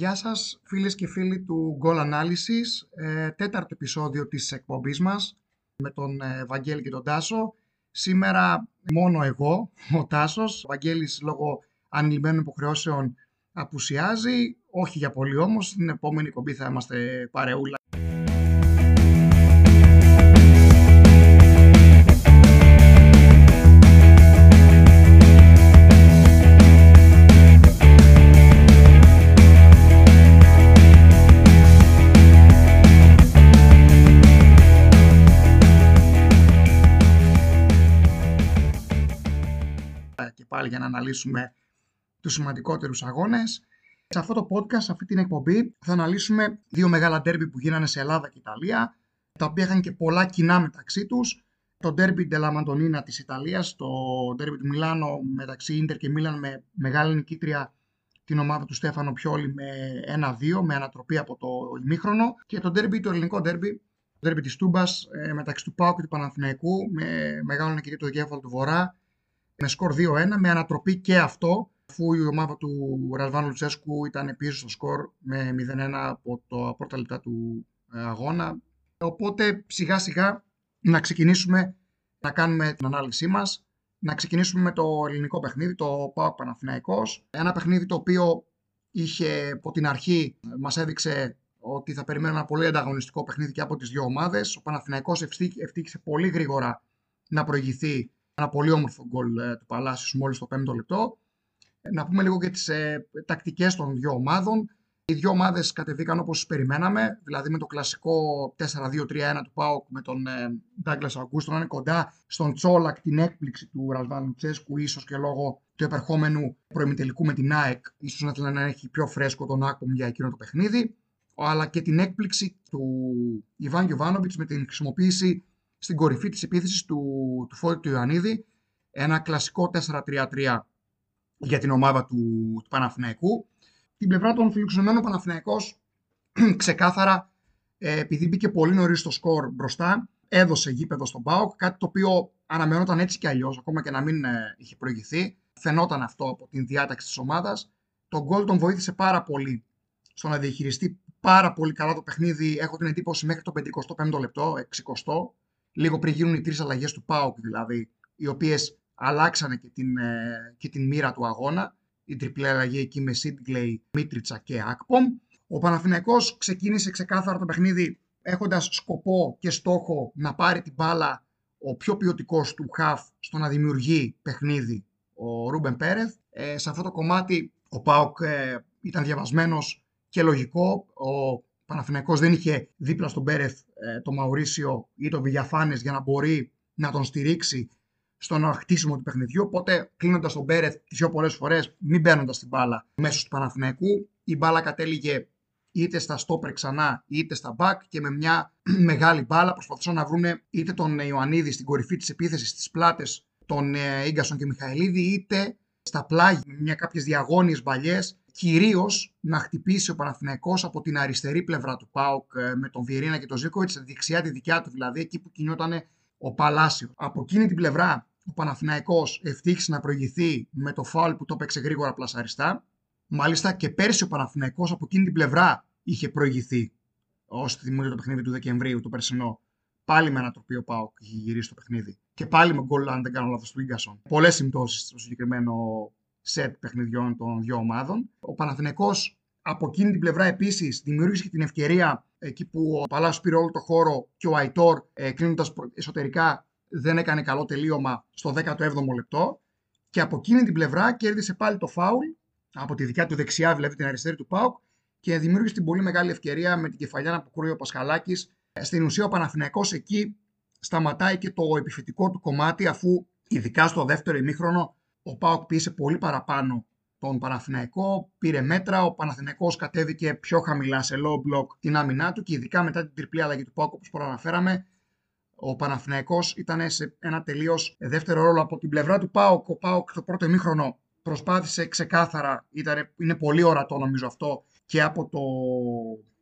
Γεια σας φίλες και φίλοι του Goal Analysis, ε, τέταρτο επεισόδιο της εκπομπής μας με τον ε, Βαγγέλη και τον Τάσο. Σήμερα μόνο εγώ, ο Τάσος, ο Βαγγέλης λόγω ανηλυμένων υποχρεώσεων απουσιάζει, όχι για πολύ όμως, στην επόμενη εκπομπή θα είμαστε παρεούλα. Πάλι για να αναλύσουμε τους σημαντικότερους αγώνες. Σε αυτό το podcast, σε αυτή την εκπομπή, θα αναλύσουμε δύο μεγάλα ντέρμπι που γίνανε σε Ελλάδα και Ιταλία, τα οποία είχαν και πολλά κοινά μεταξύ τους. Το ντέρμπι della Mantonina της Ιταλίας, το ντέρμπι του Μιλάνο μεταξύ Ίντερ και Μίλαν με μεγάλη νικήτρια την ομάδα του Στέφανο Πιόλη με 1-2, με ανατροπή από το ημίχρονο. Και το ντέρμπι, το ελληνικό ντέρμπι, το ντέρμπι της Τούμπας ε, μεταξύ του Πάου και του Παναθηναϊκού, με μεγάλο νικητή το Γέφαλο του Βορρά, με σκορ 2-1, με ανατροπή και αυτό, αφού η ομάδα του Ραλβάνου Λουτσέσκου ήταν πίσω στο σκορ με 0-1 από το πρώτα λεπτά του ε, αγώνα. Οπότε σιγά σιγά να ξεκινήσουμε να κάνουμε την ανάλυση μας. Να ξεκινήσουμε με το ελληνικό παιχνίδι, το ΠΑΟΚ Παναθηναϊκός. Ένα παιχνίδι το οποίο είχε από την αρχή, μας έδειξε ότι θα περιμένουμε ένα πολύ ανταγωνιστικό παιχνίδι και από τις δύο ομάδες. Ο Παναθηναϊκός ευτύχησε πολύ γρήγορα να προηγηθεί ένα πολύ όμορφο γκολ ε, του Παλάσιου μόλις στο 5ο λεπτό. Ε, να πούμε λίγο για τις ε, τακτικές των δύο ομάδων. Οι δύο ομάδες κατεβήκαν όπως περιμέναμε, δηλαδή με το κλασικό 4-2-3-1 του ΠΑΟΚ με τον ε, Ντάγκλας Αγκούστο να είναι κοντά στον Τσόλακ την έκπληξη του Ρασβάν Τσέσκου, ίσως και λόγω του επερχόμενου προημιτελικού με την ΑΕΚ, ίσως να θέλει να έχει πιο φρέσκο τον Άκπομ για εκείνο το παιχνίδι, αλλά και την έκπληξη του Ιβάν Γιωβάνοβιτς με την χρησιμοποίηση στην κορυφή της επίθεσης του, του Φώτη του Ιωαννίδη, ένα κλασικό 4-3-3 για την ομάδα του, του Παναθηναϊκού. Την πλευρά των φιλοξενωμένων Παναθηναϊκός ξεκάθαρα ε, επειδή μπήκε πολύ νωρίς στο σκορ μπροστά, έδωσε γήπεδο στον Πάοκ, κάτι το οποίο αναμενόταν έτσι κι αλλιώς, ακόμα και να μην ε, είχε προηγηθεί. Φαινόταν αυτό από την διάταξη της ομάδας. Το γκολ τον βοήθησε πάρα πολύ στο να διαχειριστεί πάρα πολύ καλά το παιχνίδι. Έχω την εντύπωση μέχρι το 55ο λεπτό, 60ο, λίγο πριν γίνουν οι τρεις αλλαγές του ΠΑΟΚ δηλαδή, οι οποίες αλλάξανε και την, ε, και την μοίρα του αγώνα. Η τριπλή αλλαγή εκεί με Σίτγκλεϊ, Μίτριτσα και Ακπομ. Ο Παναθηναϊκός ξεκίνησε ξεκάθαρα το παιχνίδι έχοντας σκοπό και στόχο να πάρει την μπάλα ο πιο ποιοτικός του χαφ στο να δημιουργεί παιχνίδι, ο Ρούμπεν Πέρεθ. Ε, σε αυτό το κομμάτι ο Πάοκ ε, ήταν διαβασμένος και λογικό. Ο Παναθηναϊκός δεν είχε δίπλα στον Πέρεθ ε, το Μαουρίσιο ή το Βηγιαφάνες για να μπορεί να τον στηρίξει στο χτίσιμο του παιχνιδιού. Οπότε, κλείνοντας τον Μπέρεθ τις πιο πολλές φορές, μην μπαίνοντα την μπάλα μέσω του Παναθηναϊκού, η μπάλα κατέληγε είτε στα στόπερ ξανά είτε στα μπακ και με μια μεγάλη μπάλα προσπαθούσαν να βρουν είτε τον Ιωαννίδη στην κορυφή της επίθεσης στις πλάτες των ε, γκασον και Μιχαηλίδη, είτε στα πλάγια με μια κάποιες διαγώνιες μπαλιές. Κυρίως να χτυπήσει ο Παναθηναϊκός από την αριστερή πλευρά του Πάουκ ε, με τον Βιερίνα και τον Ζήκοβιτς, δεξιά τη δικιά του δηλαδή, εκεί που κινιόταν ο Παλάσιος. Από εκείνη την πλευρά ο Παναθηναϊκός ευτύχησε να προηγηθεί με το φάουλ που το έπαιξε γρήγορα πλασαριστά. Μάλιστα και πέρσι ο Παναθηναϊκός από εκείνη την πλευρά είχε προηγηθεί. Όσοι θυμούνται το παιχνίδι του Δεκεμβρίου, το περσινό. Πάλι με ανατροπή ο Πάοκ είχε γυρίσει το παιχνίδι. Και πάλι με γκολ, αν δεν κάνω λάθος, του γκασον. Πολλές συμπτώσεις στο συγκεκριμένο σετ παιχνιδιών των δύο ομάδων. Ο Παναθηναϊκός από εκείνη την πλευρά επίσης δημιούργησε και την ευκαιρία εκεί που ο Παλάσιος πήρε όλο το χώρο και ο Αϊτόρ ε, κλείνοντας εσωτερικά δεν έκανε καλό τελείωμα στο 17ο λεπτό και από εκείνη την πλευρά κέρδισε πάλι το φάουλ από τη δικιά του δεξιά, δηλαδή την αριστερή του Πάουκ και δημιούργησε την πολύ μεγάλη ευκαιρία με την κεφαλιά να αποκρούει ο Πασχαλάκης. Στην ουσία ο Παναθηναϊκός εκεί σταματάει και το επιθετικό του κομμάτι αφού ειδικά στο δεύτερο ημίχρονο ο Πάουκ πίεσε πολύ παραπάνω τον Παναθηναϊκό, πήρε μέτρα, ο Παναθηναϊκός κατέβηκε πιο χαμηλά σε low block την άμυνά του και ειδικά μετά την τριπλή αλλαγή του Πάουκ όπως προαναφέραμε ο Παναθηναϊκός ήταν σε ένα τελείως δεύτερο ρόλο από την πλευρά του Πάοκ. Ο Πάοκ το πρώτο ημίχρονο προσπάθησε ξεκάθαρα, ήταν, είναι πολύ ορατό νομίζω αυτό και από, το,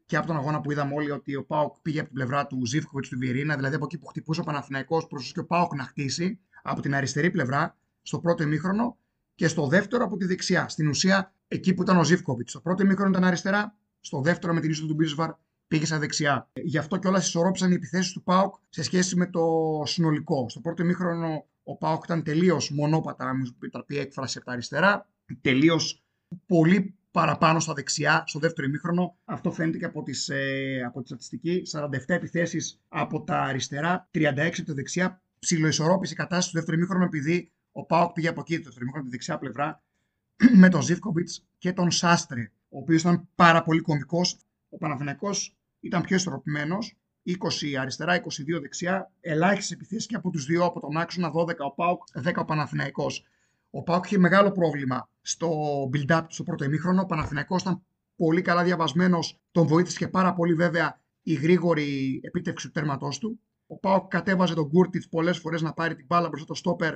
και από τον αγώνα που είδαμε όλοι ότι ο Πάοκ πήγε από την πλευρά του Ζήφκοβιτς του Βιερίνα, δηλαδή από εκεί που χτυπούσε ο Παναθηναϊκός προσπαθούσε και ο Πάοκ να χτίσει από την αριστερή πλευρά στο πρώτο ημίχρονο και στο δεύτερο από τη δεξιά. Στην ουσία, εκεί που ήταν ο Ζήφκοβιτς. Στο πρώτο μήκρο ήταν αριστερά, στο δεύτερο με την είσοδο του Μπίσβαρ πήγε στα δεξιά. Γι' αυτό κιόλας ισορρόπησαν οι επιθέσεις του Πάουκ σε σχέση με το συνολικό. Στο πρώτο μήχρονο ο Πάουκ ήταν τελείως μονόπατα, αν μου επιτραπεί έκφραση από τα αριστερά. Τελείως πολύ παραπάνω στα δεξιά, στο δεύτερο ημίχρονο. Αυτό φαίνεται και από, τις, ε, από τη στατιστική. 47 επιθέσεις από τα αριστερά, 36 από τα δεξιά. Ψιλοϊσορρόπησε η κατάσταση στο δεύτερο ημίχρονο επειδή ο Πάοκ πήγε από εκεί, το δεύτερο ημίχρονο, τη δεξιά πλευρά, με τον Ζήφκοβιτς και τον Σάστρε, ο οποίος ήταν πάρα πολύ κομβικός. Ο Παναθηναϊκός ήταν πιο ισορροπημένος. 20 αριστερά, 22 δεξιά. Ελάχιστες επιθέσεις και από τους δύο, από τον άξονα 12 ο Πάοκ, 10 ο Παναθηναϊκός. Ο Πάοκ είχε μεγάλο πρόβλημα στο build-up στο πρώτο ημίχρονο. Ο Παναθηναϊκός ήταν πολύ καλά διαβασμένος. Τον βοήθησε και πάρα πολύ βέβαια η γρήγορη επίτευξη του τέρματός του. Ο Πάοκ κατέβαζε τον Κούρτιτς πολλές φορές να πάρει την μπάλα μπροστά το στόπερ.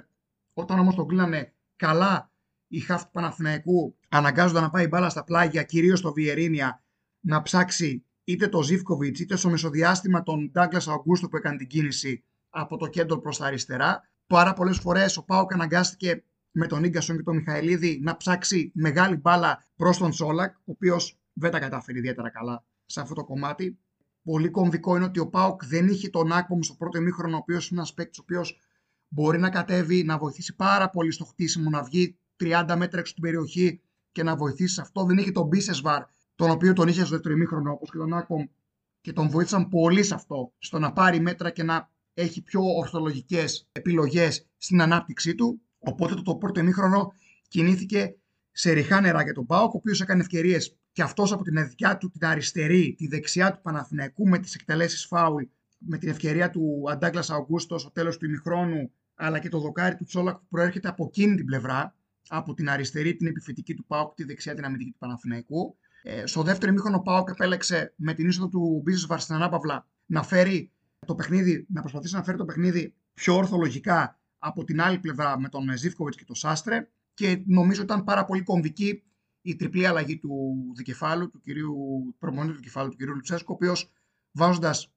Όταν όμως τον κλείνανε καλά οι χάφ του Παναθηναϊκού, αναγκάζονταν να πάει μπάλα στα πλάγια, κυρίως στο Βιερίνια, να ψάξει είτε το Ζήφκοβιτς είτε στο μεσοδιάστημα τον Ντάγκλας Αγκούστο που έκανε την κίνηση από το κέντρο προς τα αριστερά. Πάρα πολλές φορές ο ΠΑΟΚ αναγκάστηκε με τον Ίνγκασον και τον Μιχαηλίδη να ψάξει μεγάλη μπάλα προς τον Σόλακ, ο οποίος δεν τα κατάφερε ιδιαίτερα καλά σε αυτό το κομμάτι. Πολύ κομβικό είναι ότι ο ΠΑΟΚ δεν είχε τον Άκπομ στο πρώτο ημίχρονο, ο οποίος είναι ένας παίκτης ο οποίος μπορεί να κατέβει, να βοηθήσει πάρα πολύ στο χτίσιμο, να βγει 30 μέτρα έξω την περιοχή και να βοηθήσει σε αυτό. Δεν είχε τον Μπίσεσβαρ, τον οποίο τον είχε στο δεύτερο ημίχρονο, όπως και τον Άκπομ, και τον βοήθησαν πολύ σε αυτό, στο να πάρει μέτρα και να έχει πιο ορθολογικές επιλογές στην ανάπτυξή του. Οπότε το, το πρώτο ημίχρονο κινήθηκε σε ριχά νερά για τον Πάοκ, ο οποίος έκανε ευκαιρίες και αυτός από την δικιά του την αριστερή, τη δεξιά του Παναθηναϊκού με τις εκτελέσεις φάουλ, με την ευκαιρία του Αντάγκλα Αουγκούστος στο τέλος του ημιχρόνου, αλλά και το δοκάρι του Τσόλακ που προέρχεται από εκείνη την πλευρά, από την αριστερή την επιθετική του Πάοκ, τη δεξιά την αμυντική του Παναθηναϊκού. Ε, στο δεύτερο ημίχρονο ο Πάοκ επέλεξε με την είσοδο του Μπίζεσβαρ στην ανάπαυλα να φέρει το παιχνίδι, να προσπαθήσει να φέρει το παιχνίδι πιο ορθολογικά από την άλλη πλευρά με τον Ζήφκοβιτς και τον Σάστρε και νομίζω ήταν πάρα πολύ κομβική η τριπλή αλλαγή του δικεφάλου, του κυρίου προμονή του δικεφάλου, του κυρίου Λουτσέσκου, ο οποίος βάζοντας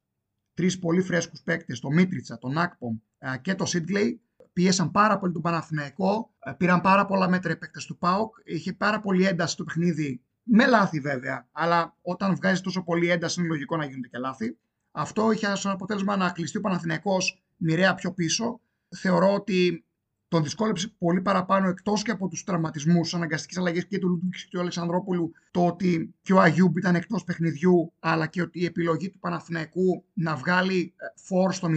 τρεις πολύ φρέσκους παίκτες, τον Μίτριτσα, τον Άκπομ και τον Σίτγκλεϊ, πίεσαν πάρα πολύ τον Παναθηναϊκό, πήραν πάρα πολλά μέτρα οι παίκτες του ΠΑΟΚ, είχε πάρα πολύ ένταση στο παιχνίδι, με λάθη βέβαια, αλλά όταν βγάζει τόσο πολύ ένταση είναι λογικό να γίνονται και λάθη. Αυτό είχε σαν αποτέλεσμα να κλειστεί ο Παναθηναϊκός μοιραία πιο πίσω. Θεωρώ ότι τον δυσκόλεψε πολύ παραπάνω εκτός και από τους τραυματισμούς, αναγκαστικές αλλαγές και του Λούτβιξ και του Αλεξανδρόπουλου, το ότι και ο Αγιούμπ ήταν εκτός παιχνιδιού, αλλά και ότι η επιλογή του Παναθηναϊκού να βγάλει ε, φόρ στο 0-1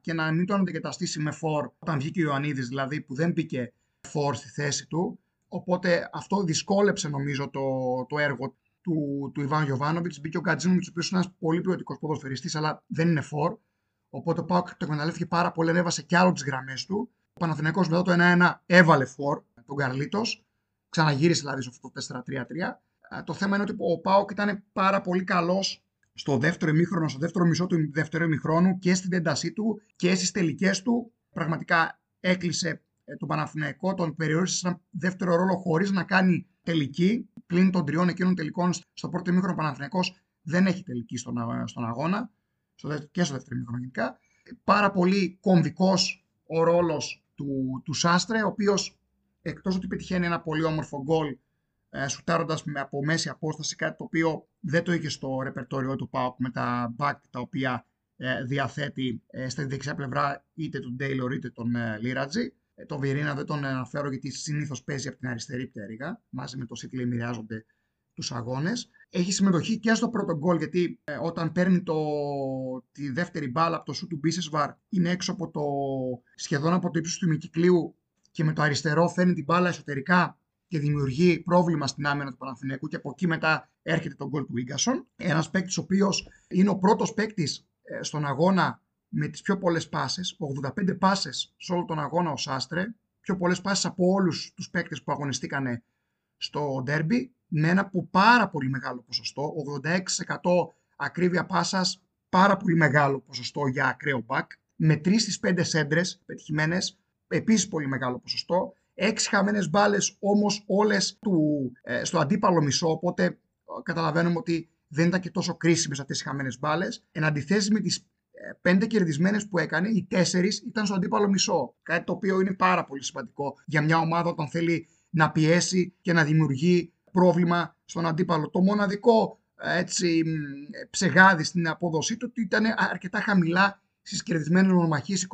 και να μην τον αντικαταστήσει με φόρ όταν βγήκε ο Ιωαννίδης, δηλαδή που δεν μπήκε φόρ στη θέση του. Οπότε αυτό δυσκόλεψε νομίζω το, το έργο του, του Ιβάν Γιοβάνοβιτ. Μπήκε ο Γκατζίνοβιτς, ο οποίος είναι ένας πολύ ποιοτικός ποδοσφαιριστής, αλλά δεν είναι φόρ. Οπότε ο Πάοκ το εκμεταλλεύτηκε πάρα πολύ, ανέβασε κι άλλο τις γραμμές του. Ο Παναθηναϊκός μετά το 1-1 έβαλε φορ τον Καρλίτος. Ξαναγύρισε δηλαδή σε αυτό το 4-3-3. Ε, το θέμα είναι ότι ο Πάοκ ήταν πάρα πολύ καλός στο δεύτερο ημίχρονο, στο δεύτερο μισό του δεύτερου ημίχρονου και στην έντασή του και στις τελικές του. Πραγματικά έκλεισε ε, τον Παναθηναϊκό, τον περιόρισε σε ένα δεύτερο ρόλο χωρίς να κάνει τελική. Πλην των τριών εκείνων τελικών στο πρώτο ημίχρονο Παναθηναϊκός δεν έχει τελική στον, στον αγώνα και στο δεύτερο ημίχρονο γενικά. Πάρα πολύ κομβικός ο ρόλος του, του Σάστρε, ο οποίος εκτός ότι πετυχαίνει ένα πολύ όμορφο γκολ ε, σουτάροντας από μέση απόσταση, κάτι το οποίο δεν το είχε στο ρεπερτόριό του Πάουκ με τα back τα οποία ε, διαθέτει ε, στη δεξιά πλευρά είτε τον Τέιλορ είτε τον ε, Λίρατζι. Ε, το Βιερίνα δεν τον αναφέρω γιατί συνήθως παίζει από την αριστερή πτέρυγα. Μαζί με το Σίτλι μοιράζονται τους αγώνες. Έχει συμμετοχή και στο πρώτο γκολ γιατί ε, όταν παίρνει το, τη δεύτερη μπάλα από το σου του Μπίσεσβαρ είναι έξω από το, σχεδόν από το ύψος του ημικυκλίου και με το αριστερό φέρνει την μπάλα εσωτερικά και δημιουργεί πρόβλημα στην άμυνα του Παναθηναϊκού και από εκεί μετά έρχεται το γκολ του Ίγκασον. Ένας παίκτης ο οποίος είναι ο πρώτος παίκτης ε, στον αγώνα με τις πιο πολλές πάσες, 85 πάσες σε όλο τον αγώνα ο Σάστρε, πιο πολλές πάσες από όλους τους παίκτες που αγωνιστήκανε στο ντέρμπι με ένα που πάρα πολύ μεγάλο ποσοστό, 86% ακρίβεια πάσας, πάρα πολύ μεγάλο ποσοστό για ακραίο μπακ, με 3 στις 5 σέντρες πετυχημένες, επίσης πολύ μεγάλο ποσοστό, 6 χαμένες μπάλες όμως όλες του, ε, στο αντίπαλο μισό, οπότε ε, καταλαβαίνουμε ότι δεν ήταν και τόσο κρίσιμες αυτές οι χαμένες μπάλες. Εν αντιθέσει με τις ε, πέντε κερδισμένες που έκανε, οι τέσσερις ήταν στο αντίπαλο μισό. Κάτι το οποίο είναι πάρα πολύ σημαντικό για μια ομάδα όταν θέλει να πιέσει και να δημιουργεί πρόβλημα στον αντίπαλο. Το μοναδικό έτσι, ψεγάδι στην απόδοσή του ήταν αρκετά χαμηλά στις κερδισμένες μονομαχίες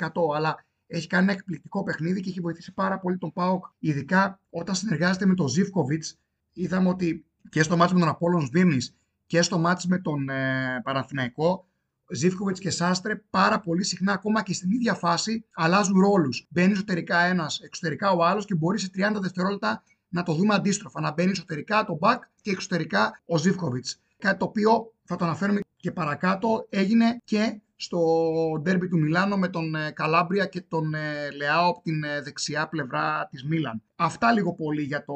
29% αλλά έχει κάνει ένα εκπληκτικό παιχνίδι και έχει βοηθήσει πάρα πολύ τον Πάοκ ειδικά όταν συνεργάζεται με τον Ζιβκοβιτς είδαμε ότι και στο μάτι με τον Απόλλων Σβήμνης και στο μάτι με τον ε, Παναθηναϊκό Ζήφκοβιτ και Σάστρε πάρα πολύ συχνά, ακόμα και στην ίδια φάση, αλλάζουν ρόλους. Μπαίνει εσωτερικά ένας, εξωτερικά ο άλλος και μπορεί σε 30 δευτερόλεπτα να το δούμε αντίστροφα. Να μπαίνει εσωτερικά το Μπακ και εξωτερικά ο Ζήφκοβιτς. Κάτι το οποίο θα το αναφέρουμε και παρακάτω έγινε και στο ντέρμπι του Μιλάνο με τον ε, Καλάμπρια και τον ε, Λεάο από την ε, δεξιά πλευρά της Μίλαν. Αυτά λίγο πολύ για το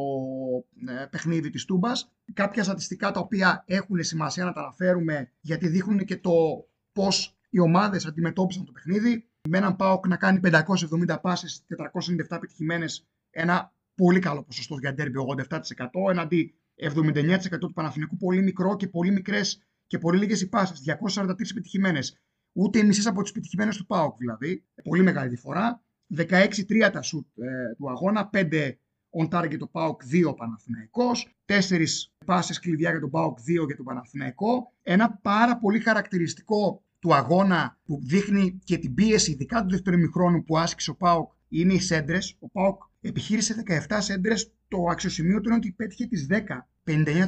παιχνίδι της Τούμπας. Κάποια στατιστικά τα οποία έχουν σημασία να τα αναφέρουμε γιατί δείχνουν και το πώς οι ομάδες αντιμετώπισαν το παιχνίδι. Με έναν ΠΑΟΚ να κάνει 570 πάσες, 497 επιτυχημένες, ένα πολύ καλό ποσοστό για ντέρμπι, 87% εναντί 79% του Παναθηνικού, πολύ μικρό και πολύ μικρές και πολύ λίγες οι πάσες, 243 επιτυχημένες. Ούτε οι μισέ από τις επιτυχημένες του ΠΑΟΚ δηλαδή. Πολύ μεγάλη διαφορά. 16-3 τα σουτ ε, του αγώνα, 5 on target το ΠΑΟΚ, 2 ο Παναθηναϊκός, 4 πάσες κλειδιά για τον ΠΑΟΚ, 2 για τον Παναθηναϊκό. Ένα πάρα πολύ χαρακτηριστικό του αγώνα που δείχνει και την πίεση, ειδικά του δεύτερου ημιχρόνου που άσκησε ο ΠΑΟΚ, είναι οι σέντρες. Ο ΠΑΟΚ επιχείρησε 17 σέντρες. Το αξιοσημείο του είναι ότι πέτυχε τις 10. 59%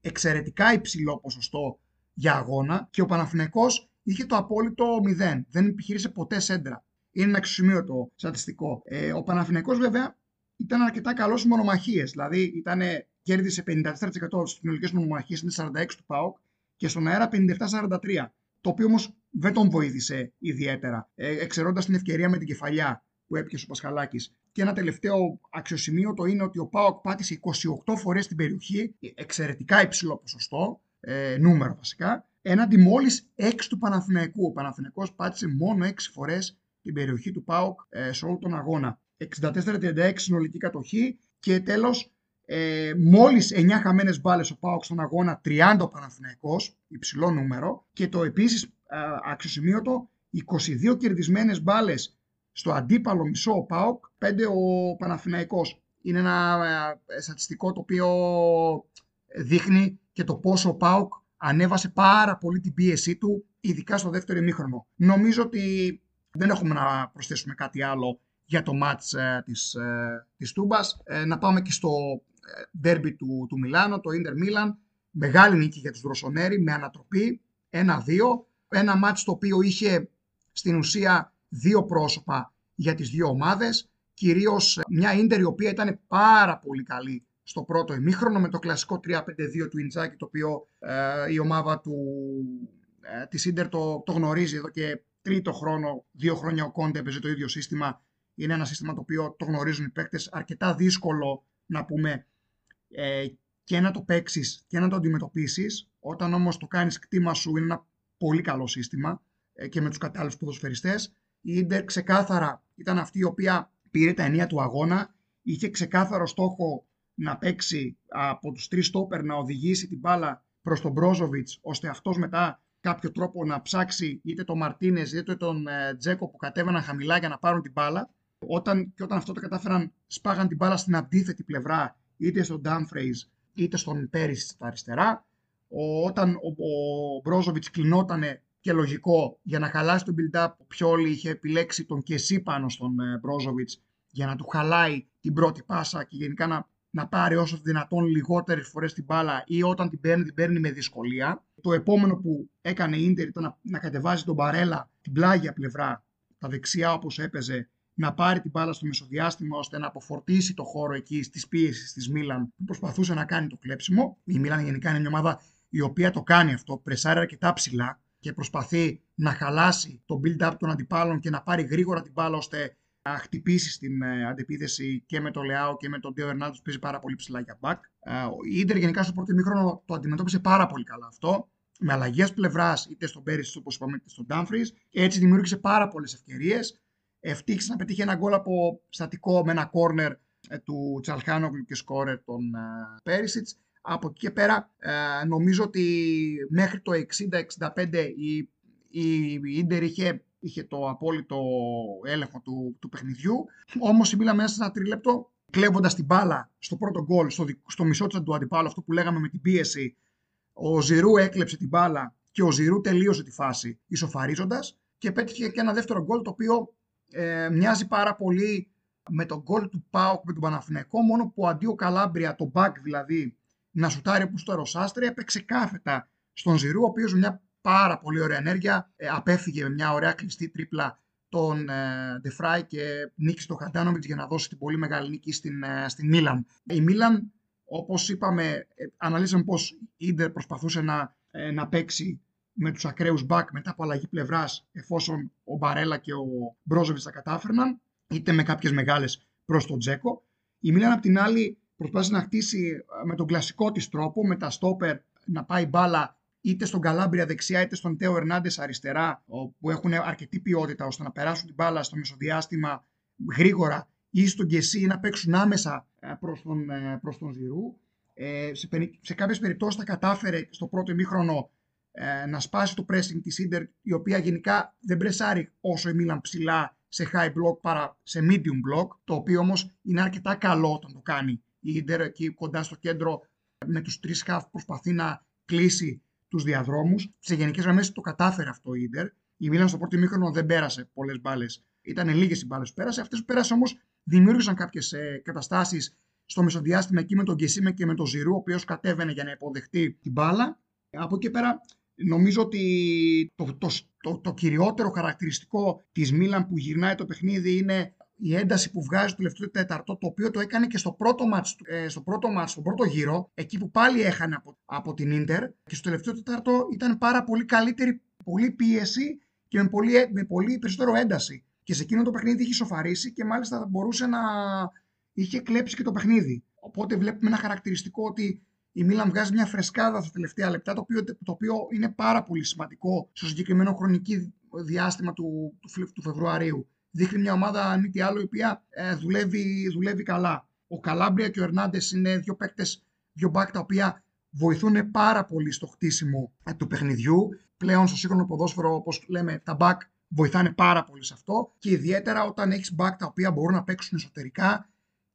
εξαιρετικά υψηλό ποσοστό για αγώνα και ο Παναθηναϊκός είχε το απόλυτο 0. Δεν επιχείρησε ποτέ σέντρα. Είναι ένα αξιοσημείωτο στατιστικό. Ε, ο Παναθηναϊκός βέβαια ήταν αρκετά καλός στις μονομαχίες. Δηλαδή ήταν, κέρδισε 54% στις συνολικέ μονομαχίες, είναι 46 του ΠΑΟΚ και στον αέρα 57-43. Το οποίο όμως δεν τον βοήθησε ιδιαίτερα, ε, εξαιρώντας την ευκαιρία με την κεφαλιά που έπιασε ο Πασχαλάκης. Και ένα τελευταίο αξιοσημείωτο είναι ότι ο Πάοκ πάτησε 28 φορές την περιοχή, εξαιρετικά υψηλό ποσοστό, ε, νούμερο βασικά, έναντι μόλις 6 του Παναθηναϊκού. Ο Παναθηναϊκός πάτησε μόνο 6 φορές την περιοχή του ΠΑΟΚ ε, σε όλο τον αγώνα. 64-36 συνολική κατοχή και τέλος, ε, μόλις 9 χαμένες μπάλες ο ΠΑΟΚ στον αγώνα, 30 ο Παναθηναϊκός, υψηλό νούμερο και το επίσης ε, αξιοσημείωτο 22 κερδισμένες μπάλες στο αντίπαλο μισό ο ΠΑΟΚ, 5 ο Παναθηναϊκός. Είναι ένα ε, στατιστικό το οποίο δείχνει και το πόσο ο ΠΑΟΚ ανέβασε πάρα πολύ την πίεσή του, ειδικά στο δεύτερο ημίχρονο. Νομίζω ότι δεν έχουμε να προσθέσουμε κάτι άλλο για το μάτς ε, της, ε, της Τούμπας. Ε, να πάμε και στο ντέρμπι του, του Μιλάνο, το Ίντερ Μίλαν. Μεγάλη νίκη για τους Δροσονέρι με ανατροπή 1-2. Ένα μάτς το οποίο είχε στην ουσία δύο πρόσωπα για τις δύο ομάδες. Κυρίως μια Ίντερ η οποία ήταν πάρα πολύ καλή στο πρώτο ημίχρονο με το κλασικό 3-5-2 του Ιντζάκη το οποίο ε, η ομάδα του, ε, της Ίντερ το, το γνωρίζει εδώ και τρίτο χρόνο, δύο χρόνια ο Κόντε έπαιζε το ίδιο σύστημα. Είναι ένα σύστημα το οποίο το γνωρίζουν οι παίκτες, αρκετά δύσκολο να πούμε ε, και να το παίξεις και να το αντιμετωπίσεις. Όταν όμως το κάνεις κτήμα σου είναι ένα πολύ καλό σύστημα ε, και με τους κατάλληλους ποδοσφαιριστές. Η Ίντερ ξεκάθαρα ήταν αυτή η οποία πήρε τα ενία του αγώνα, είχε ξεκάθαρο στόχο να παίξει από τους τρεις στόπερ να οδηγήσει την μπάλα προς τον Μπρόζοβιτς ώστε αυτός μετά κάποιο τρόπο να ψάξει είτε τον Μαρτίνες είτε τον ε, Τζέκο που κατέβαιναν χαμηλά για να πάρουν την μπάλα. Όταν, και όταν αυτό το κατάφεραν σπάγαν την μπάλα στην αντίθετη πλευρά είτε στον Ντάμφρεϊς είτε στον Πέρις στα αριστερά. Ο, όταν ο, ο Μπρόζοβιτς κλεινότανε και λογικό για να χαλάσει τον build-up ο Πιόλη είχε επιλέξει τον Κεσί πάνω στον ε, Μπρόζοβιτς για να του χαλάει την πρώτη πάσα και γενικά να να πάρει όσο δυνατόν λιγότερες φορές την μπάλα ή όταν την παίρνει, την παίρνει με δυσκολία. Το επόμενο που έκανε η Ίντερ ήταν να, κατεβάζει τον Μπαρέλα την πλάγια πλευρά, τα δεξιά όπως έπαιζε, να πάρει την μπάλα στο μεσοδιάστημα ώστε να αποφορτήσει το χώρο εκεί στις πίεσεις της Μίλαν που προσπαθούσε να κάνει το κλέψιμο. Η Μίλαν γενικά είναι μια ομάδα η οποία το κάνει αυτό, πρεσάρει αρκετά ψηλά και προσπαθεί να χαλάσει το build-up των αντιπάλων και να πάρει γρήγορα την μπάλα ώστε να χτυπήσει στην ε, αντεπίθεση και με το Λεάο και με τον Ντέο Ερνάντος που παίζει πάρα πολύ ψηλά για back. Ε, η Ιντερ γενικά στο πρώτο ημίχρονο το αντιμετώπισε πάρα πολύ καλά αυτό. Με αλλαγές πλευράς είτε στον Πέρυσι όπως είπαμε είτε στον Ντάμφρι. Έτσι δημιούργησε πάρα πολλές ευκαιρίες. Ευτύχησε να πετύχει ένα γκολ από στατικό με ένα κόρνερ ε, του Τσαλχάνογλου και σκόρερ τον Πέρισιτ. Από εκεί και πέρα νομίζω ότι μέχρι το 60-65 η, η Ίντερ είχε είχε το απόλυτο έλεγχο του, του παιχνιδιού. Όμως η Μίλα μέσα σε ένα τρίλεπτο κλέβοντας την μπάλα στο πρώτο γκολ, στο, στο μισό του αντιπάλου, αυτό που λέγαμε με την πίεση. Ο Ζηρού έκλεψε την μπάλα και ο Ζηρού τελείωσε τη φάση ισοφαρίζοντας και πέτυχε και ένα δεύτερο γκολ το οποίο ε, μοιάζει πάρα πολύ με τον γκολ του Πάουκ με τον Παναθηναϊκό, μόνο που αντί ο Καλάμπρια, το back δηλαδή, να σουτάρει όπως το Ροσάστρια, έπαιξε κάθετα στον Ζηρού, ο οποίος με μια πάρα πολύ ωραία ενέργεια ε, απέφυγε με μια ωραία κλειστή τρίπλα τον ε, Ντεφράι και νίκησε τον Χαντάνοβιτς για να δώσει την πολύ μεγάλη νίκη στην, ε, στην Μίλαν. Η Μίλαν, όπως είπαμε, ε, αναλύσαμε πως η Ίντερ προσπαθούσε να, ε, να παίξει με τους ακραίους μπακ μετά από αλλαγή πλευράς εφόσον ο Μπαρέλα και ο Μπρόζοβιτς τα κατάφερναν είτε με κάποιες μεγάλες προς τον Τζέκο. Η Μίλαν απ' την άλλη προσπάθησε να χτίσει με τον κλασικό της τρόπο, με τα στόπερ να πάει μπάλα είτε στον Καλάμπρια δεξιά είτε στον Τέο Ερνάντες αριστερά, που έχουν αρκετή ποιότητα ώστε να περάσουν την μπάλα στο μεσοδιάστημα γρήγορα ή στον Γκεσί να παίξουν άμεσα προς τον, προς τον Ζηρού. Ε, σε, σε κάποιες περιπτώσεις τα κατάφερε στο πρώτο ημίχρονο ε, να σπάσει το pressing της Ίντερ, η οποία γενικά δεν πρεσάρει όσο η Μίλαν ψηλά σε high block παρά σε medium block, το οποίο όμως είναι αρκετά καλό όταν το κάνει. Η Ίντερ εκεί κοντά στο κέντρο με τους τρεις half προσπαθεί να κλείσει τους διαδρόμους. Σε γενικές γραμμές το κατάφερε αυτό η Ίντερ. Η Μίλαν στο πρώτο μήχρονο δεν πέρασε πολλές μπάλες. Ήταν λίγες οι μπάλες που πέρασε. Αυτές που πέρασε όμως δημιούργησαν κάποιες ε, καταστάσεις στο μεσοδιάστημα εκεί με τον Γκεσίμε και με τον Ζηρού, ο οποίος κατέβαινε για να υποδεχτεί την μπάλα. Από εκεί πέρα Νομίζω ότι το, το, το, το κυριότερο χαρακτηριστικό της Μίλαν που γυρνάει το παιχνίδι είναι η ένταση που βγάζει το τελευταίο τέταρτο, το οποίο το έκανε και στο πρώτο μάτς, ε, στο πρώτο μάτς, στον πρώτο γύρο, εκεί που πάλι έχανε από, από την Ίντερ και στο τελευταίο τέταρτο ήταν πάρα πολύ καλύτερη, πολύ πίεση και με πολύ, με πολύ περισσότερο ένταση. Και σε εκείνο το παιχνίδι είχε σοφαρίσει και μάλιστα θα μπορούσε να είχε κλέψει και το παιχνίδι. Οπότε βλέπουμε ένα χαρακτηριστικό ότι η Μίλαν βγάζει μια φρεσκάδα στα τελευταία λεπτά, το οποίο, το οποίο είναι πάρα πολύ σημαντικό στο συγκεκριμένο χρονική διάστημα του, του, του Φεβρουαρίου. Δείχνει μια ομάδα, αν μη τι άλλο, η οποία ε, δουλεύει, δουλεύει καλά. Ο Καλάμπρια και ο Ερνάντες είναι δύο παίκτες, δύο μπακ τα οποία βοηθούν πάρα πολύ στο χτίσιμο ε, του παιχνιδιού. Πλέον στο σύγχρονο ποδόσφαιρο, όπως λέμε, τα μπακ βοηθάνε πάρα πολύ σε αυτό. Και ιδιαίτερα όταν έχεις μπακ τα οποία μπορούν να παίξουν εσωτερικά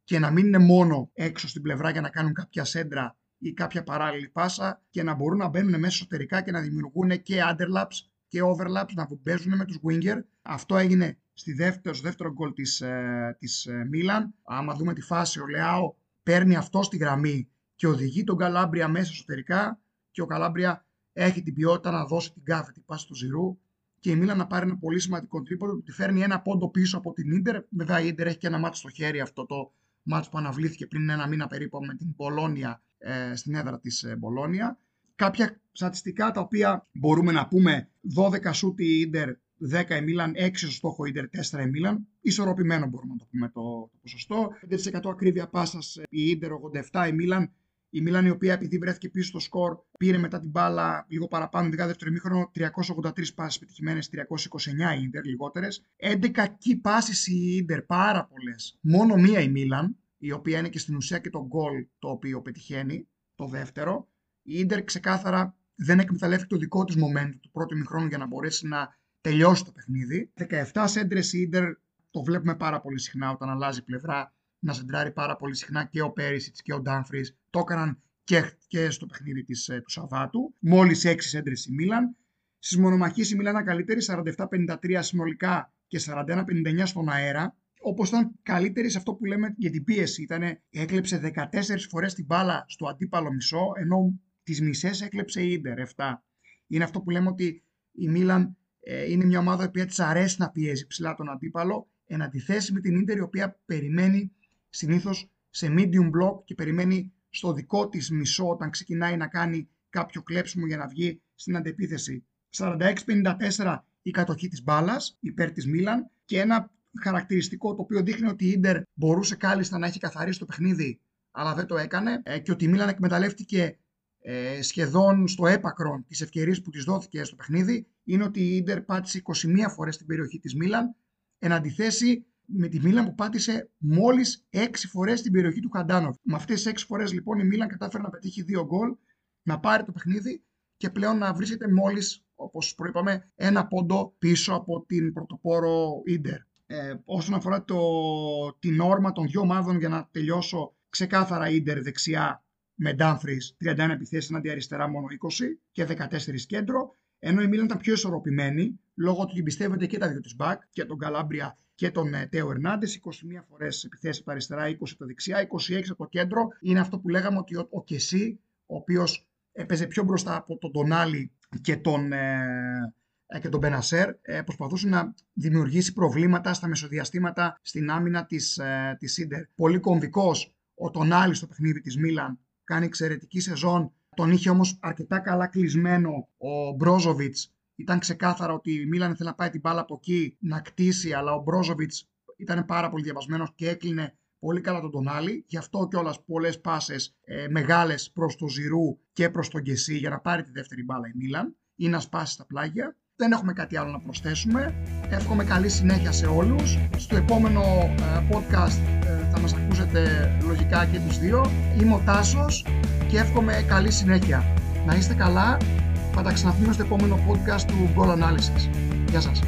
και να μην είναι μόνο έξω στην πλευρά για να κάνουν κάποια σέντρα ή κάποια παράλληλη πάσα και να μπορούν να μπαίνουν μέσα εσωτερικά και να δημιουργούν και underlaps και overlaps, να παίζουν με τους winger. Αυτό έγινε στη δεύτερο, στο δεύτερο γκολ της, ε, της ε, Μίλαν. Άμα δούμε τη φάση, ο Λεάο παίρνει αυτό στη γραμμή και οδηγεί τον Καλάμπρια μέσα εσωτερικά και ο Καλάμπρια έχει την ποιότητα να δώσει την κάθετη πάση του Ζιρού και η Μίλαν να πάρει ένα πολύ σημαντικό τρίποντο, τη φέρνει ένα πόντο πίσω από την Ίντερ. Βέβαια η Ίντερ έχει και ένα ματς στο χέρι αυτό το ματς που αναβλήθηκε πριν ένα μήνα περίπου με την Μπολόνια ε, στην έδρα της ε, Μπολόνια. Κάποια στατιστικά τα οποία μπορούμε να πούμε 12 σούτ η Ίντερ, 10 η Μίλαν, 6 στο στόχο Ίντερ, 4 η Μίλαν. Ισορροπημένο μπορούμε να το πούμε το, το ποσοστό. 5% ακρίβεια πάσας ε, η Ίντερ, 87 η Μίλαν. Η Μίλαν η οποία επειδή βρέθηκε πίσω στο σκορ πήρε μετά την μπάλα λίγο παραπάνω, ειδικά δεύτερο ημίχρονο, 383 πάσεις πετυχημένες, 329 η Ίντερ λιγότερες. 11 key πάσεις η Ίντερ, πάρα πολλές. Μόνο μία η Μίλαν, η οποία είναι και στην ουσία και το γκολ το οποίο πετυχαίνει, το δεύτερο. Η Ίντερ ξεκάθαρα δεν εκμεταλλεύτηκε το δικό της momentum του πρώτου ημιχρόνου για να μπορέσει να τελειώσει το παιχνίδι. 17 σέντρες η Ίντερ το βλέπουμε πάρα πολύ συχνά όταν αλλάζει πλευρά να σεντράρει πάρα πολύ συχνά και ο Πέρισιτς και ο Ντάμφρις. Το έκαναν και, και στο παιχνίδι της, ε, του Σαββάτου. Μόλις 6 σέντρες η Μίλαν. Στις μονομαχίες η Μίλαν καλύτερη, 47-53 συνολικά και 41-59 στον αέρα όπως ήταν καλύτερη σε αυτό που λέμε για την πίεση. Ήτανε, έκλεψε 14 φορές την μπάλα στο αντίπαλο μισό, ενώ τις μισές έκλεψε η Ίντερ, 7. Είναι αυτό που λέμε ότι η Μίλαν ε, είναι μια ομάδα που της αρέσει να πιέζει ψηλά τον αντίπαλο, εν αντιθέσει με την Ίντερ η οποία περιμένει συνήθως σε medium block και περιμένει στο δικό της μισό όταν ξεκινάει να κάνει κάποιο κλέψιμο για να βγει στην αντεπίθεση. 46-54 η κατοχή της μπάλας υπέρ της Μίλαν και ένα χαρακτηριστικό το οποίο δείχνει ότι η Ίντερ μπορούσε κάλλιστα να έχει καθαρίσει το παιχνίδι, αλλά δεν το έκανε ε, και ότι η Μίλαν εκμεταλλεύτηκε ε, σχεδόν στο έπακρο τις ευκαιρίες που της δόθηκε στο παιχνίδι είναι ότι η Ίντερ πάτησε 21 φορές στην περιοχή της Μίλαν εν αντιθέσει με τη Μίλαν που πάτησε μόλις 6 φορές στην περιοχή του Χαντάνοφ. Με αυτές τις 6 φορές λοιπόν η Μίλαν κατάφερε να πετύχει 2 γκολ, να πάρει το παιχνίδι και πλέον να βρίσκεται μόλις όπως προείπαμε ένα πόντο πίσω από την πρωτοπόρο Ίντερ. Ε, όσον αφορά το, την όρμα των δύο ομάδων για να τελειώσω ξεκάθαρα Ίντερ δεξιά με Dumfries 31 επιθέσεις εναντί αριστερά μόνο 20 και 14 κέντρο ενώ η Μίλαν ήταν πιο ισορροπημένη λόγω του ότι πιστεύετε και τα δύο της back και τον Καλάμπρια και τον ε, Τέο Ερνάντες. 21 φορές επιθέσεις από τα αριστερά, 20 από τα δεξιά, 26 από το κέντρο. Είναι αυτό που λέγαμε ότι ο, ο Κεσί, ο οποίος έπαιζε πιο μπροστά από τον Τονάλι και τον, ε, ε, και τον Μπενασέρ, ε, προσπαθούσε να δημιουργήσει προβλήματα στα μεσοδιαστήματα στην άμυνα της, ε, της Ίντερ. Πολύ κομβικός ο Τονάλι στο παιχνίδι της Μίλαν, κάνει εξαιρετική σεζόν. Τον είχε όμως αρκετά καλά κλεισμένο ο Μπρόζοβιτς ήταν ξεκάθαρο ότι η Μίλαν ήθελε να πάει την μπάλα από εκεί να κτίσει, αλλά ο Μπρόζοβιτς ήταν πάρα πολύ διαβασμένος και έκλεινε πολύ καλά τον Τονάλι. Γι' αυτό κιόλας πολλές πάσες ε, μεγάλες προς το Ζηρού και προς τον Κεσί για να πάρει τη δεύτερη μπάλα η Μίλαν ή να σπάσει τα πλάγια. Δεν έχουμε κάτι άλλο να προσθέσουμε. Εύχομαι καλή συνέχεια σε όλους. Στο επόμενο ε, podcast ε, θα μας ακούσετε λογικά και τους δύο. Είμαι ο Τάσος και εύχομαι καλή συνέχεια. Να είστε καλά θα τα ξαναπούμε στο επόμενο podcast του Goal Analysis. Γεια σας.